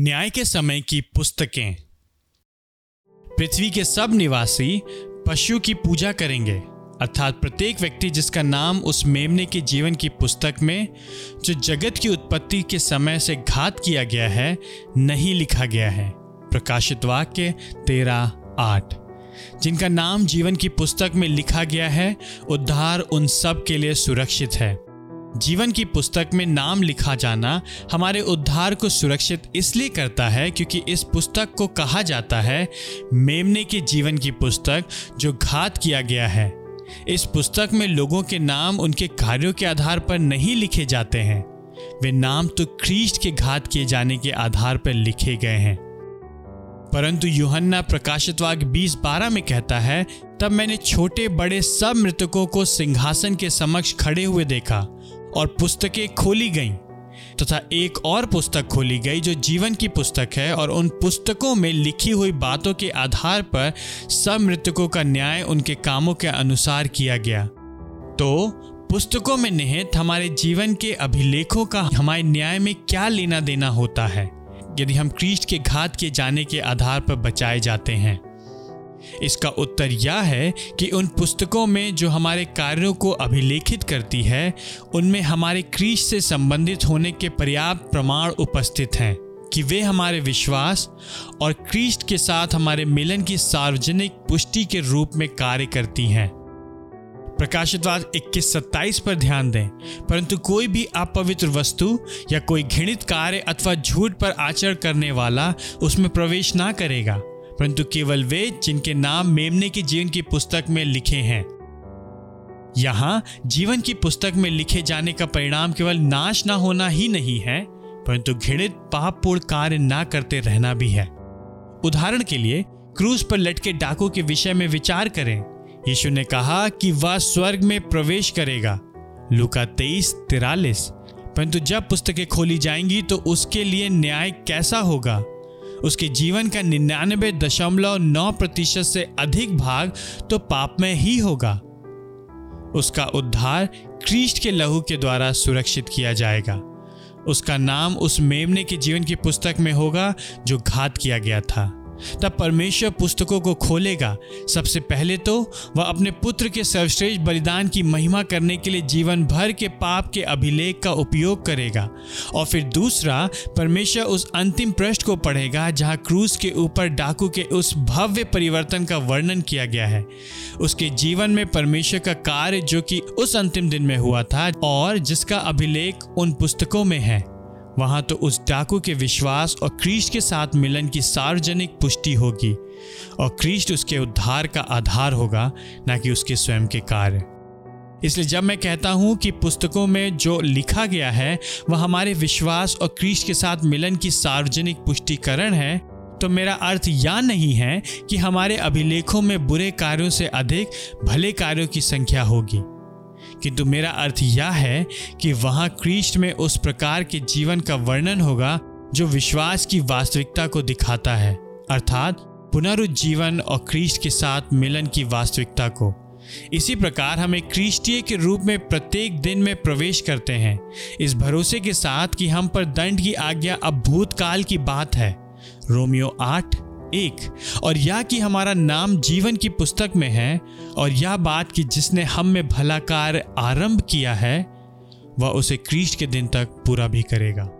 न्याय के समय की पुस्तकें। पृथ्वी के सब निवासी पशु की पूजा करेंगे, अर्थात प्रत्येक व्यक्ति जिसका नाम उस मेमने के जीवन की पुस्तक में, जो जगत की उत्पत्ति के समय से घात किया गया है, नहीं लिखा गया है। प्रकाशित वाक्य तेरह आठ। जिनका नाम जीवन की पुस्तक में लिखा गया है, उद्धार उन सब के लिए सुरक्षित है। जीवन की पुस्तक में नाम लिखा जाना हमारे उद्धार को सुरक्षित इसलिए करता है क्योंकि इस पुस्तक को कहा जाता है, मेमने के जीवन की पुस्तक जो घात किया गया है। इस पुस्तक में लोगों के नाम उनके कार्यों के आधार पर नहीं लिखे जाते हैं। वे नाम तो ख्रीस्ट के घात किए जाने के आधार पर लिखे गए हैं। परंतु यूहन्ना प्रकाशितवाग 20 बारह में कहता है, तब मैंने छोटे बड़े सब मृतकों को सिंहासन के समक्ष खड़े हुए देखा। और पुस्तकें खोली गईं, तथा तो एक और पुस्तक खोली गई जो जीवन की पुस्तक है, और उन पुस्तकों में लिखी हुई बातों के आधार पर सब मृतकों का न्याय उनके कामों के अनुसार किया गया। तो पुस्तकों में निहित हमारे जीवन के अभिलेखों का हमारे न्याय में क्या लेना देना होता है, यदि हम क्रीस्ट के घात के जाने के आधार पर बचाए जाते हैं? इसका उत्तर यह है कि उन पुस्तकों में जो हमारे कार्यों को अभिलेखित करती है, उनमें हमारे क्रीश से संबंधित होने के पर्याप्त प्रमाण उपस्थित हैं कि वे हमारे विश्वास और क्रीस्ट के साथ हमारे मिलन की सार्वजनिक पुष्टि के रूप में कार्य करती हैं। प्रकाशितवाद 21 सत्ताईस पर ध्यान दें, परंतु कोई भी अपवित्र वस्तु या कोई घृणित कार्य अथवा झूठ पर आचरण करने वाला उसमें प्रवेश ना करेगा। परंतु केवल वे, जिनके नाम मेमने के जीवन की पुस्तक में लिखे हैं। यहाँ, जीवन की पुस्तक में लिखे जाने का परिणाम केवल नाश ना होना ही नहीं है, परंतु घृणित, पापपूर्ण कार्य ना करते रहना भी है। उदाहरण के लिए क्रूज पर लटके डाकू के विषय में विचार करें। यीशु ने कहा कि वह स्वर्ग में प्रवेश करेगा। लुका तेईस, तिरालीस। परंतु जब पुस्तकें खोली जाएँगी तो उसके लिए न्याय कैसा होगा? उसके जीवन का निन्यानबे दशमलव नौ प्रतिशत से अधिक भाग तो पाप में ही होगा। उसका उद्धार क्रीष्ट के लहू के द्वारा सुरक्षित किया जाएगा। उसका नाम उस मेमने के जीवन की पुस्तक में होगा जो घात किया गया था। तब परमेश्वर पुस्तकों को खोलेगा। सबसे पहले तो वह अपने पुत्र के सर्वश्रेष्ठ बलिदान की महिमा करने के लिए जीवन भर के पाप के अभिलेख का उपयोग करेगा। और फिर दूसरा, परमेश्वर उस अंतिम पृष्ठ को पढ़ेगा, जहाँ क्रूस के ऊपर डाकू के उस भव्य परिवर्तन का वर्णन किया गया है। उसके जीवन में परमेश्वर का कार्य जो कि उस अंतिम दिन में हुआ था और जिसका अभिलेख उन पुस्तकों में है। वहाँ तो उस डाकू के विश्वास और क्रीस्ट के साथ मिलन की सार्वजनिक पुष्टि होगी और क्रीस्ट उसके उद्धार का आधार होगा, न कि उसके स्वयं के कार्य। इसलिए जब मैं कहता हूँ कि पुस्तकों में जो लिखा गया है, वह हमारे विश्वास और क्रीस्ट के साथ मिलन की सार्वजनिक पुष्टिकरण है तो मेरा अर्थ यह नहीं है कि हमारे अभिलेखों में बुरे कार्यों से अधिक भले कार्यों की संख्या होगी। किंतु मेरा अर्थ यह है कि वहाँ क्रिस्ट में उस प्रकार के जीवन का वर्णन होगा जो विश्वास की वास्तविकता को दिखाता है, अर्थात पुनरुज्जीवन और क्रिस्ट के साथ मिलन की वास्तविकता को। इसी प्रकार हमें क्रिस्टीय के रूप में प्रत्येक दिन में प्रवेश करते हैं। इस भरोसे के साथ कि हम पर दंड की आज्ञा अब भूतकाल की बात है। रोमियो आठ एक, और यह कि हमारा नाम जीवन की पुस्तक में है, और यह बात कि जिसने हम में भला कार्य आरंभ किया है, वह उसे क्रीस्ट के दिन तक पूरा भी करेगा।